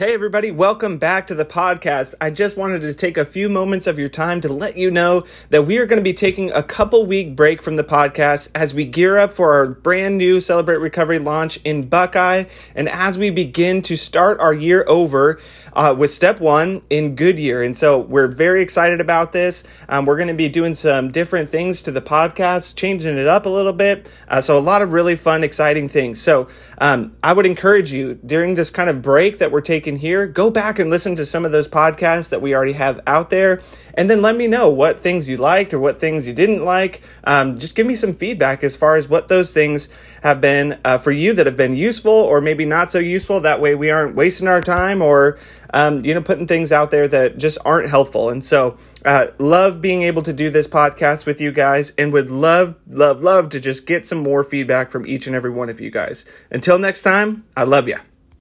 Hey, everybody, welcome back to the podcast. I just wanted to take a few moments of your time to let you know that we are going to be taking a couple week break from the podcast as we gear up for our brand new Celebrate Recovery launch in Buckeye and as we begin to start our year over uh, with step one in Goodyear. And so we're very excited about this. Um, we're going to be doing some different things to the podcast, changing it up a little bit. Uh, so, a lot of really fun, exciting things. So, um, I would encourage you during this kind of break that we're taking here, go back and listen to some of those podcasts that we already have out there. And then let me know what things you liked or what things you didn't like. Um, just give me some feedback as far as what those things have been uh, for you that have been useful or maybe not so useful. That way we aren't wasting our time or, um, you know, putting things out there that just aren't helpful. And so, uh, love being able to do this podcast with you guys and would love, love, love to just get some more feedback from each and every one of you guys. Until next time, I love you.